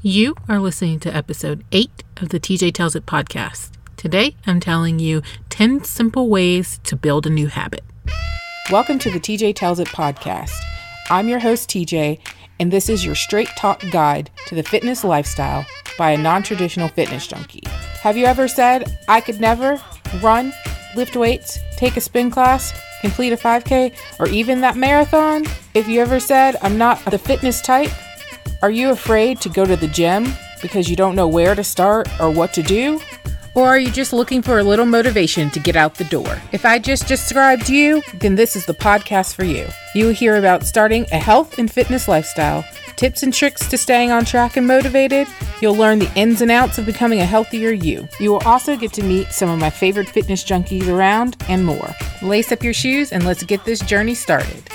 You are listening to episode 8 of the TJ Tells It podcast. Today, I'm telling you 10 simple ways to build a new habit. Welcome to the TJ Tells It podcast. I'm your host, TJ, and this is your straight talk guide to the fitness lifestyle by a non traditional fitness junkie. Have you ever said, I could never run, lift weights, take a spin class, complete a 5K, or even that marathon? If you ever said, I'm not the fitness type, are you afraid to go to the gym because you don't know where to start or what to do? Or are you just looking for a little motivation to get out the door? If I just described you, then this is the podcast for you. You will hear about starting a health and fitness lifestyle, tips and tricks to staying on track and motivated. You'll learn the ins and outs of becoming a healthier you. You will also get to meet some of my favorite fitness junkies around and more. Lace up your shoes and let's get this journey started.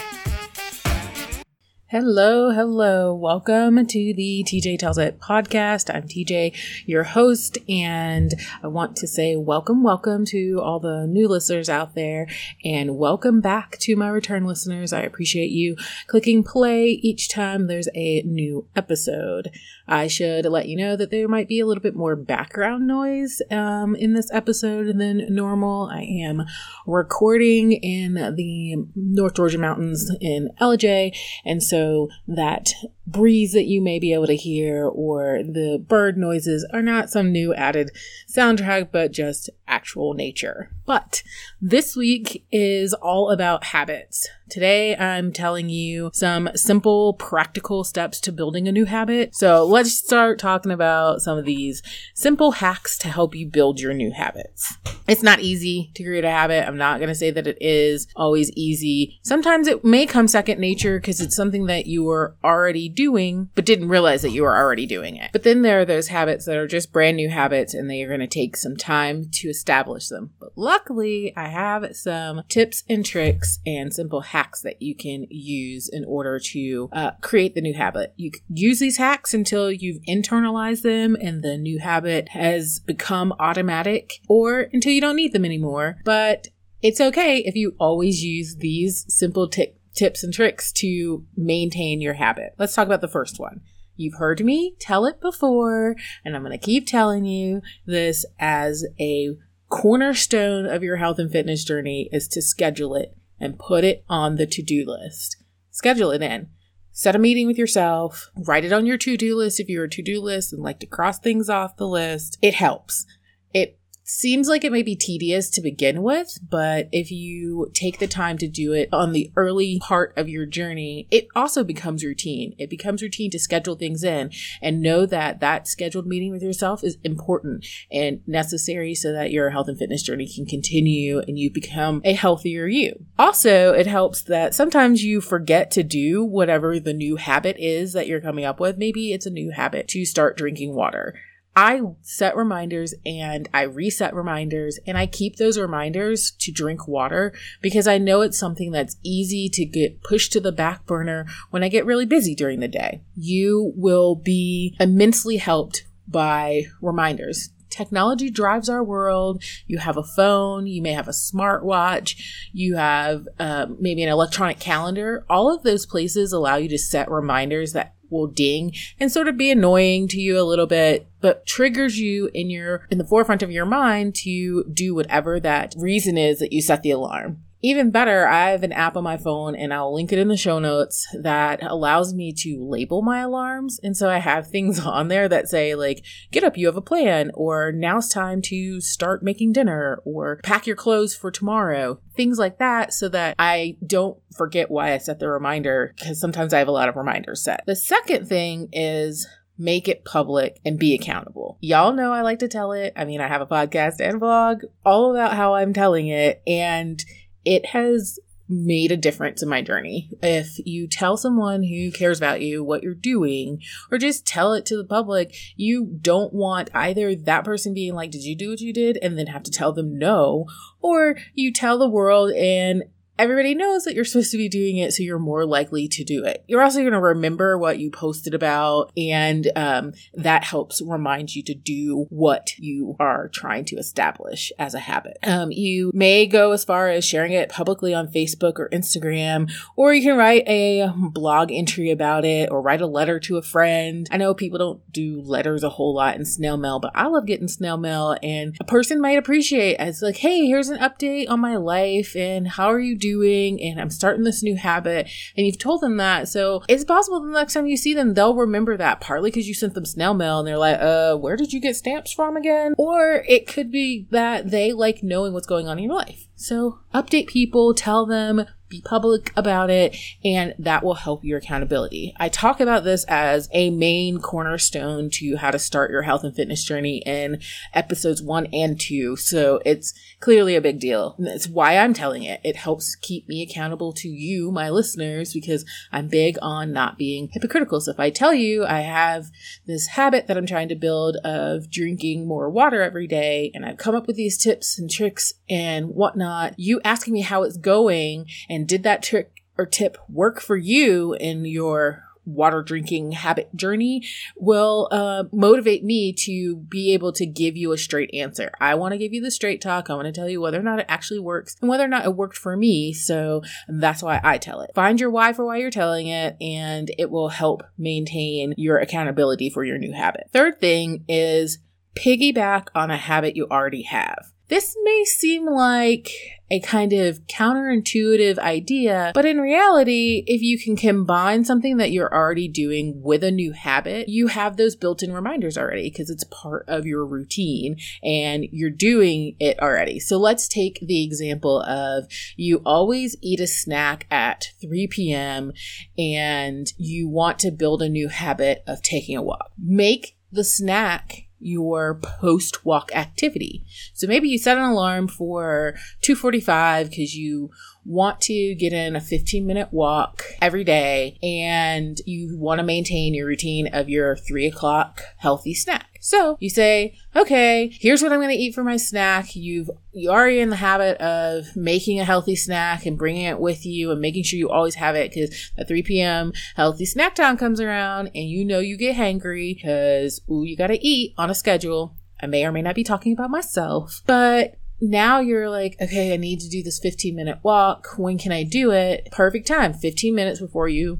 Hello, hello. Welcome to the TJ Tells It podcast. I'm TJ, your host, and I want to say welcome, welcome to all the new listeners out there, and welcome back to my return listeners. I appreciate you clicking play each time there's a new episode. I should let you know that there might be a little bit more background noise um, in this episode than normal. I am recording in the North Georgia mountains in Ellijay, and so that breeze that you may be able to hear or the bird noises are not some new added soundtrack, but just actual nature. But this week is all about habits. Today, I'm telling you some simple, practical steps to building a new habit. So let's start talking about some of these simple hacks to help you build your new habits. It's not easy to create a habit. I'm not going to say that it is always easy. Sometimes it may come second nature because it's something that you were already doing, but didn't realize that you were already doing it. But then there are those habits that are just brand new habits and they are going to take some time to establish them. But luckily, I have some tips and tricks and simple hacks that you can use in order to uh, create the new habit. You use these hacks until you've internalized them and the new habit has become automatic or until you don't need them anymore. But it's okay if you always use these simple t- tips and tricks to maintain your habit. Let's talk about the first one. You've heard me tell it before, and I'm going to keep telling you this as a cornerstone of your health and fitness journey is to schedule it and put it on the to do list. Schedule it in. Set a meeting with yourself, write it on your to do list if you're a to do list and like to cross things off the list. It helps. It seems like it may be tedious to begin with, but if you take the time to do it on the early part of your journey, it also becomes routine. It becomes routine to schedule things in and know that that scheduled meeting with yourself is important and necessary so that your health and fitness journey can continue and you become a healthier you. Also, it helps that sometimes you forget to do whatever the new habit is that you're coming up with. Maybe it's a new habit to start drinking water I set reminders and I reset reminders and I keep those reminders to drink water because I know it's something that's easy to get pushed to the back burner when I get really busy during the day. You will be immensely helped by reminders. Technology drives our world. You have a phone, you may have a smartwatch, you have uh, maybe an electronic calendar. All of those places allow you to set reminders that will ding and sort of be annoying to you a little bit, but triggers you in your, in the forefront of your mind to do whatever that reason is that you set the alarm. Even better, I have an app on my phone and I'll link it in the show notes that allows me to label my alarms. And so I have things on there that say, like, get up, you have a plan, or now's time to start making dinner, or pack your clothes for tomorrow, things like that, so that I don't forget why I set the reminder, because sometimes I have a lot of reminders set. The second thing is make it public and be accountable. Y'all know I like to tell it. I mean, I have a podcast and vlog all about how I'm telling it. And it has made a difference in my journey. If you tell someone who cares about you what you're doing, or just tell it to the public, you don't want either that person being like, Did you do what you did? and then have to tell them no, or you tell the world and everybody knows that you're supposed to be doing it, so you're more likely to do it. You're also going to remember what you posted about, and um, that helps remind you to do what you are trying to establish as a habit. Um, you may go as far as sharing it publicly on Facebook or Instagram, or you can write a blog entry about it or write a letter to a friend. I know people don't do letters a whole lot in snail mail, but I love getting snail mail, and a person might appreciate it as like, hey, here's an update on my life, and how are you doing? And I'm starting this new habit, and you've told them that. So it's possible the next time you see them, they'll remember that partly because you sent them snail mail and they're like, uh, where did you get stamps from again? Or it could be that they like knowing what's going on in your life. So update people, tell them be public about it, and that will help your accountability. I talk about this as a main cornerstone to how to start your health and fitness journey in episodes one and two. So it's clearly a big deal. That's why I'm telling it. It helps keep me accountable to you, my listeners, because I'm big on not being hypocritical. So if I tell you I have this habit that I'm trying to build of drinking more water every day, and I've come up with these tips and tricks and whatnot, you asking me how it's going and and did that trick or tip work for you in your water drinking habit journey will uh, motivate me to be able to give you a straight answer. I want to give you the straight talk. I want to tell you whether or not it actually works and whether or not it worked for me. So that's why I tell it. Find your why for why you're telling it, and it will help maintain your accountability for your new habit. Third thing is piggyback on a habit you already have. This may seem like a kind of counterintuitive idea, but in reality, if you can combine something that you're already doing with a new habit, you have those built in reminders already because it's part of your routine and you're doing it already. So let's take the example of you always eat a snack at 3 p.m. and you want to build a new habit of taking a walk. Make the snack your post walk activity. So maybe you set an alarm for 2:45 because you want to get in a 15 minute walk every day and you want to maintain your routine of your three o'clock healthy snack. So you say, okay, here's what I'm going to eat for my snack. You've, you already in the habit of making a healthy snack and bringing it with you and making sure you always have it because at 3 p.m. healthy snack time comes around and you know you get hangry because, ooh, you got to eat on a schedule. I may or may not be talking about myself, but now you're like, okay, I need to do this 15 minute walk. When can I do it? Perfect time, 15 minutes before you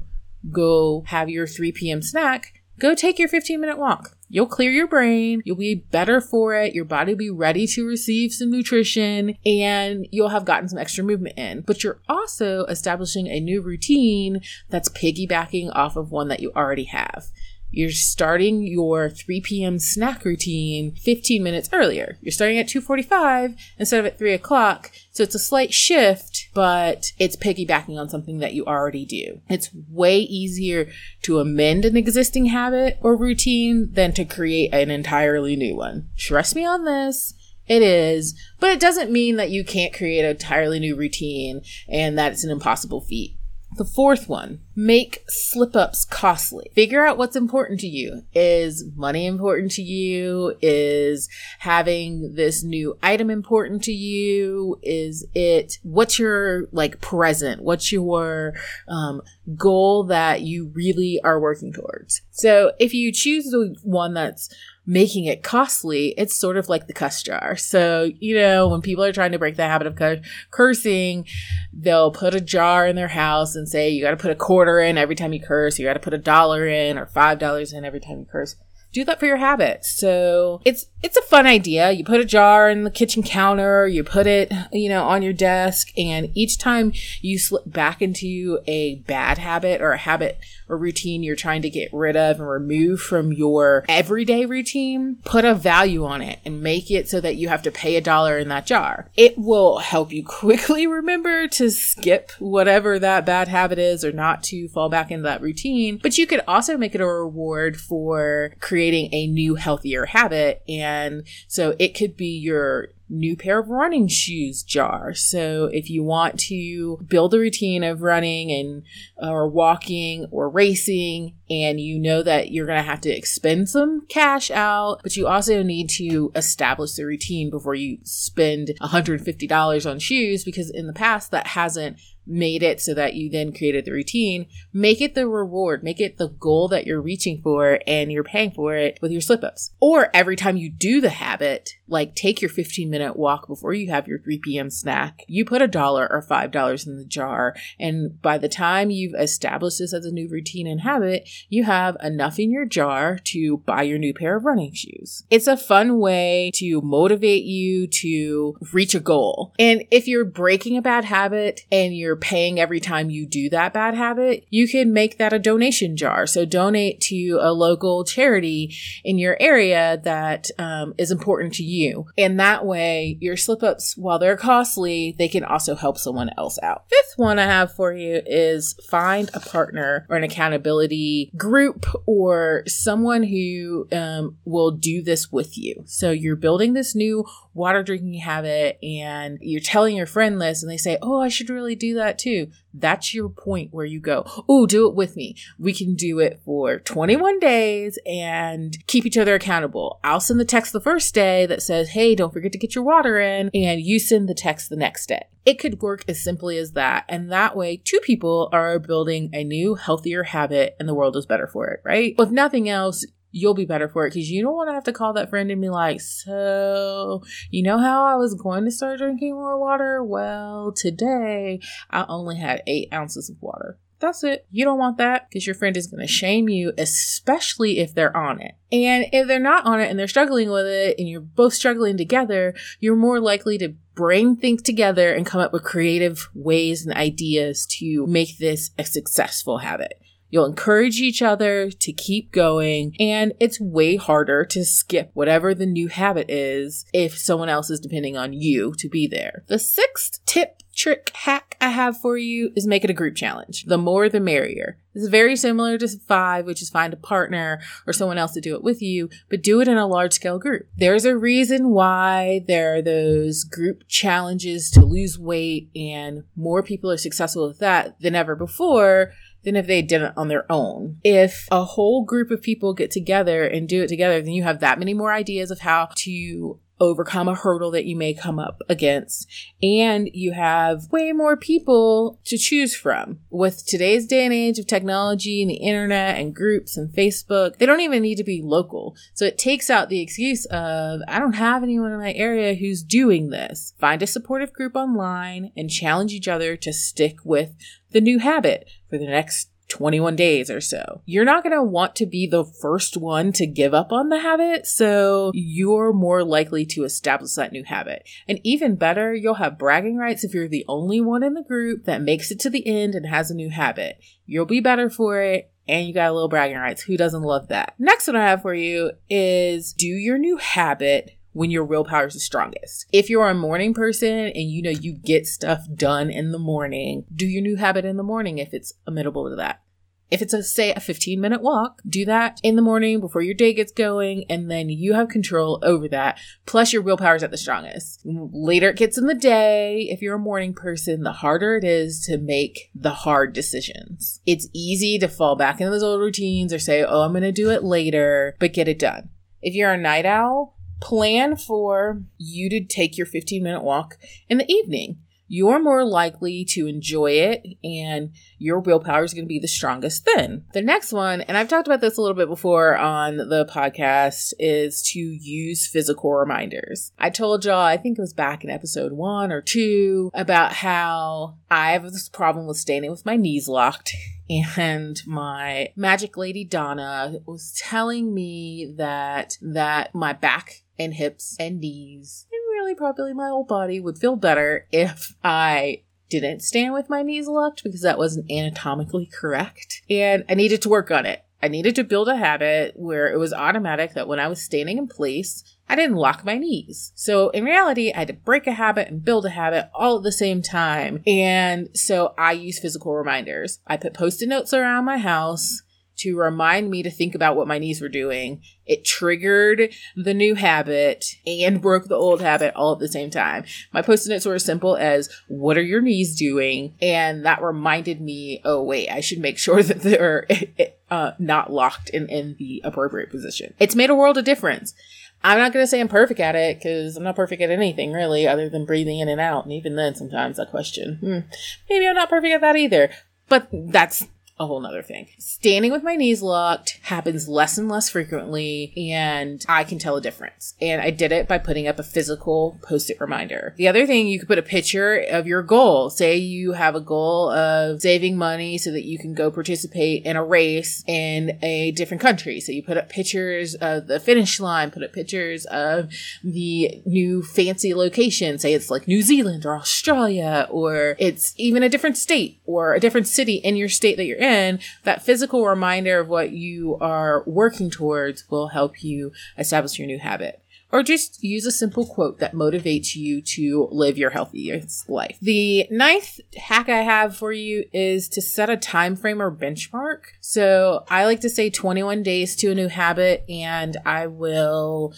go have your 3 p.m. snack. Go take your 15 minute walk. You'll clear your brain. You'll be better for it. Your body will be ready to receive some nutrition and you'll have gotten some extra movement in. But you're also establishing a new routine that's piggybacking off of one that you already have. You're starting your 3 p.m. snack routine 15 minutes earlier. You're starting at 2:45 instead of at 3 o'clock. So it's a slight shift, but it's piggybacking on something that you already do. It's way easier to amend an existing habit or routine than to create an entirely new one. Trust me on this. It is, but it doesn't mean that you can't create an entirely new routine and that it's an impossible feat. The fourth one, make slip ups costly. Figure out what's important to you. Is money important to you? Is having this new item important to you? Is it, what's your like present? What's your um, goal that you really are working towards? So if you choose the one that's making it costly, it's sort of like the cuss jar. So, you know, when people are trying to break the habit of cursing, they'll put a jar in their house and say, you got to put a quarter in every time you curse, you got to put a dollar in or five dollars in every time you curse do that for your habit. So it's it's a fun idea. You put a jar in the kitchen counter, you put it, you know, on your desk, and each time you slip back into a bad habit or a habit or routine you're trying to get rid of and remove from your everyday routine, put a value on it and make it so that you have to pay a dollar in that jar. It will help you quickly remember to skip whatever that bad habit is or not to fall back into that routine. But you could also make it a reward for creating a new healthier habit. And so it could be your new pair of running shoes jar. So if you want to build a routine of running and uh, or walking or racing and you know that you're going to have to expend some cash out, but you also need to establish the routine before you spend $150 on shoes because in the past that hasn't made it so that you then created the routine, make it the reward, make it the goal that you're reaching for and you're paying for it with your slip ups. Or every time you do the habit, like take your 15 minute walk before you have your 3 p.m. snack, you put a dollar or $5 in the jar. And by the time you've established this as a new routine and habit, you have enough in your jar to buy your new pair of running shoes. It's a fun way to motivate you to reach a goal. And if you're breaking a bad habit and you're paying every time you do that bad habit, you can make that a donation jar. So donate to a local charity in your area that um, is important to you. And that way, your slip ups, while they're costly, they can also help someone else out. Fifth one I have for you is find a partner or an accountability group or someone who um, will do this with you. So you're building this new water drinking habit and you're telling your friend this and they say, Oh, I should really do that too. That's your point where you go, Oh, do it with me. We can do it for 21 days and keep each other accountable. I'll send the text the first day that says, Hey, don't forget to get your water in. And you send the text the next day. It could work as simply as that. And that way, two people are building a new, healthier habit and the world is better for it, right? If nothing else, you'll be better for it because you don't want to have to call that friend and be like, So, you know how I was going to start drinking more water? Well, today I only had eight ounces of water. That's it. You don't want that because your friend is going to shame you, especially if they're on it. And if they're not on it and they're struggling with it and you're both struggling together, you're more likely to bring things together and come up with creative ways and ideas to make this a successful habit. You'll encourage each other to keep going, and it's way harder to skip whatever the new habit is if someone else is depending on you to be there. The sixth tip trick hack I have for you is make it a group challenge. The more the merrier. This is very similar to five, which is find a partner or someone else to do it with you, but do it in a large scale group. There's a reason why there are those group challenges to lose weight and more people are successful with that than ever before than if they did it on their own. If a whole group of people get together and do it together, then you have that many more ideas of how to overcome a hurdle that you may come up against. And you have way more people to choose from. With today's day and age of technology and the internet and groups and Facebook, they don't even need to be local. So it takes out the excuse of, I don't have anyone in my area who's doing this. Find a supportive group online and challenge each other to stick with the new habit for the next 21 days or so. You're not going to want to be the first one to give up on the habit, so you're more likely to establish that new habit. And even better, you'll have bragging rights if you're the only one in the group that makes it to the end and has a new habit. You'll be better for it. And you got a little bragging rights. Who doesn't love that? Next one I have for you is do your new habit when your willpower is the strongest. If you're a morning person and you know you get stuff done in the morning, do your new habit in the morning if it's amenable to that. If it's a say a 15 minute walk, do that in the morning before your day gets going and then you have control over that. Plus your willpower is at the strongest. Later it gets in the day, if you're a morning person, the harder it is to make the hard decisions. It's easy to fall back into those old routines or say, "Oh, I'm going to do it later," but get it done. If you're a night owl, plan for you to take your 15 minute walk in the evening you're more likely to enjoy it and your willpower is going to be the strongest then. The next one, and I've talked about this a little bit before on the podcast, is to use physical reminders. I told y'all, I think it was back in episode one or two, about how I have this problem with standing with my knees locked. And my magic lady Donna was telling me that that my back and hips and knees and really probably my whole body would feel better if I didn't stand with my knees locked because that wasn't anatomically correct. And I needed to work on it. I needed to build a habit where it was automatic that when I was standing in place, I didn't lock my knees. So in reality, I had to break a habit and build a habit all at the same time. And so I use physical reminders. I put post-it notes around my house to remind me to think about what my knees were doing. It triggered the new habit and broke the old habit all at the same time. My post-it notes were as simple as, what are your knees doing? And that reminded me, oh wait, I should make sure that they're uh, not locked in, in the appropriate position. It's made a world of difference. I'm not going to say I'm perfect at it because I'm not perfect at anything really, other than breathing in and out. And even then, sometimes I question, hmm, maybe I'm not perfect at that either. But that's a whole nother thing. Standing with my knees locked happens less and less frequently, and I can tell a difference. And I did it by putting up a physical post it reminder. The other thing, you could put a picture of your goal. Say you have a goal of saving money so that you can go participate in a race in a different country. So you put up pictures of the finish line, put up pictures of the new fancy location. Say it's like New Zealand or Australia, or it's even a different state or a different city in your state that you're in, that physical reminder of what you are working towards will help you establish your new habit. Or just use a simple quote that motivates you to live your healthiest life. The ninth hack I have for you is to set a time frame or benchmark. So I like to say 21 days to a new habit, and I will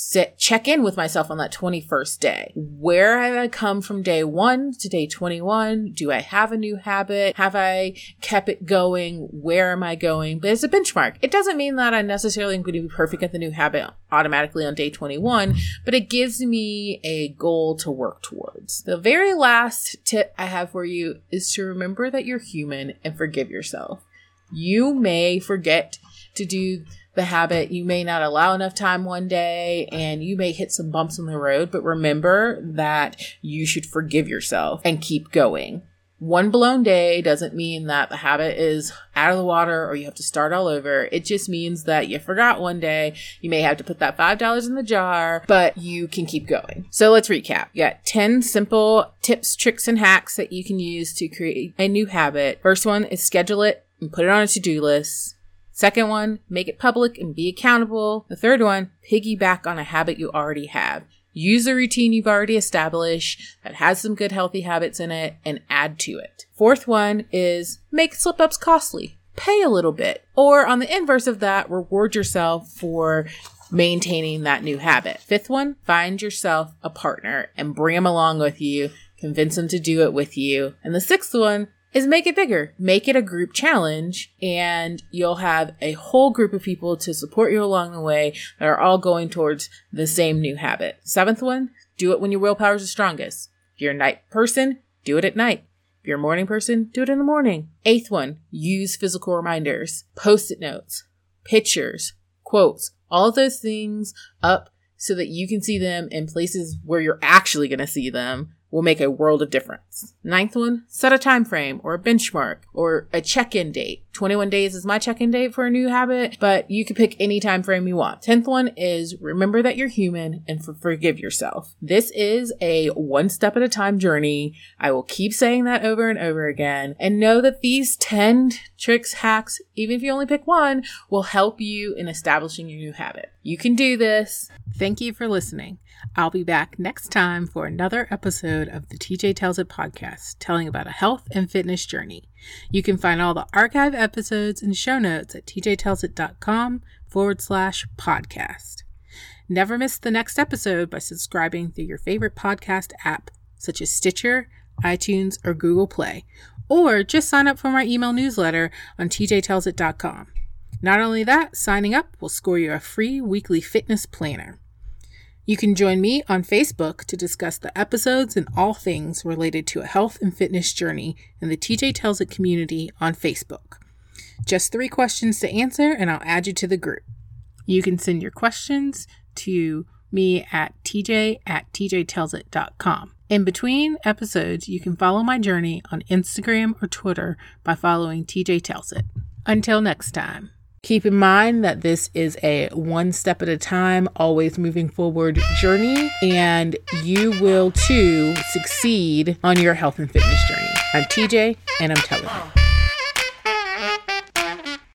sit check in with myself on that 21st day. Where have I come from day 1 to day 21? Do I have a new habit? Have I kept it going? Where am I going? But it's a benchmark. It doesn't mean that I necessarily am going to be perfect at the new habit automatically on day 21, but it gives me a goal to work towards. The very last tip I have for you is to remember that you're human and forgive yourself. You may forget to do the habit. You may not allow enough time one day and you may hit some bumps in the road, but remember that you should forgive yourself and keep going. One blown day doesn't mean that the habit is out of the water or you have to start all over. It just means that you forgot one day. You may have to put that $5 in the jar, but you can keep going. So let's recap. You got 10 simple tips, tricks, and hacks that you can use to create a new habit. First one is schedule it and put it on a to do list. Second one, make it public and be accountable. The third one, piggyback on a habit you already have. Use a routine you've already established that has some good healthy habits in it and add to it. Fourth one is make slip ups costly. Pay a little bit. Or on the inverse of that, reward yourself for maintaining that new habit. Fifth one, find yourself a partner and bring them along with you. Convince them to do it with you. And the sixth one, is make it bigger. Make it a group challenge and you'll have a whole group of people to support you along the way that are all going towards the same new habit. Seventh one, do it when your willpower is the strongest. If you're a night person, do it at night. If you're a morning person, do it in the morning. Eighth one, use physical reminders, post-it notes, pictures, quotes, all those things up so that you can see them in places where you're actually going to see them will make a world of difference. Ninth one, set a time frame or a benchmark or a check-in date. 21 days is my check-in date for a new habit, but you can pick any time frame you want. 10th one is remember that you're human and for- forgive yourself. This is a one step at a time journey. I will keep saying that over and over again and know that these 10 tricks, hacks, even if you only pick one, will help you in establishing your new habit. You can do this. Thank you for listening. I'll be back next time for another episode of the TJ Tells It podcast, telling about a health and fitness journey. You can find all the archive episodes and show notes at tjtellsit.com forward slash podcast. Never miss the next episode by subscribing through your favorite podcast app, such as Stitcher, iTunes, or Google Play, or just sign up for my email newsletter on tjtellsit.com. Not only that, signing up will score you a free weekly fitness planner. You can join me on Facebook to discuss the episodes and all things related to a health and fitness journey in the TJ Tells It community on Facebook. Just three questions to answer, and I'll add you to the group. You can send your questions to me at tj at tjtellsit.com. In between episodes, you can follow my journey on Instagram or Twitter by following TJ Tells It. Until next time. Keep in mind that this is a one step at a time, always moving forward journey, and you will too succeed on your health and fitness journey. I'm TJ, and I'm telling you.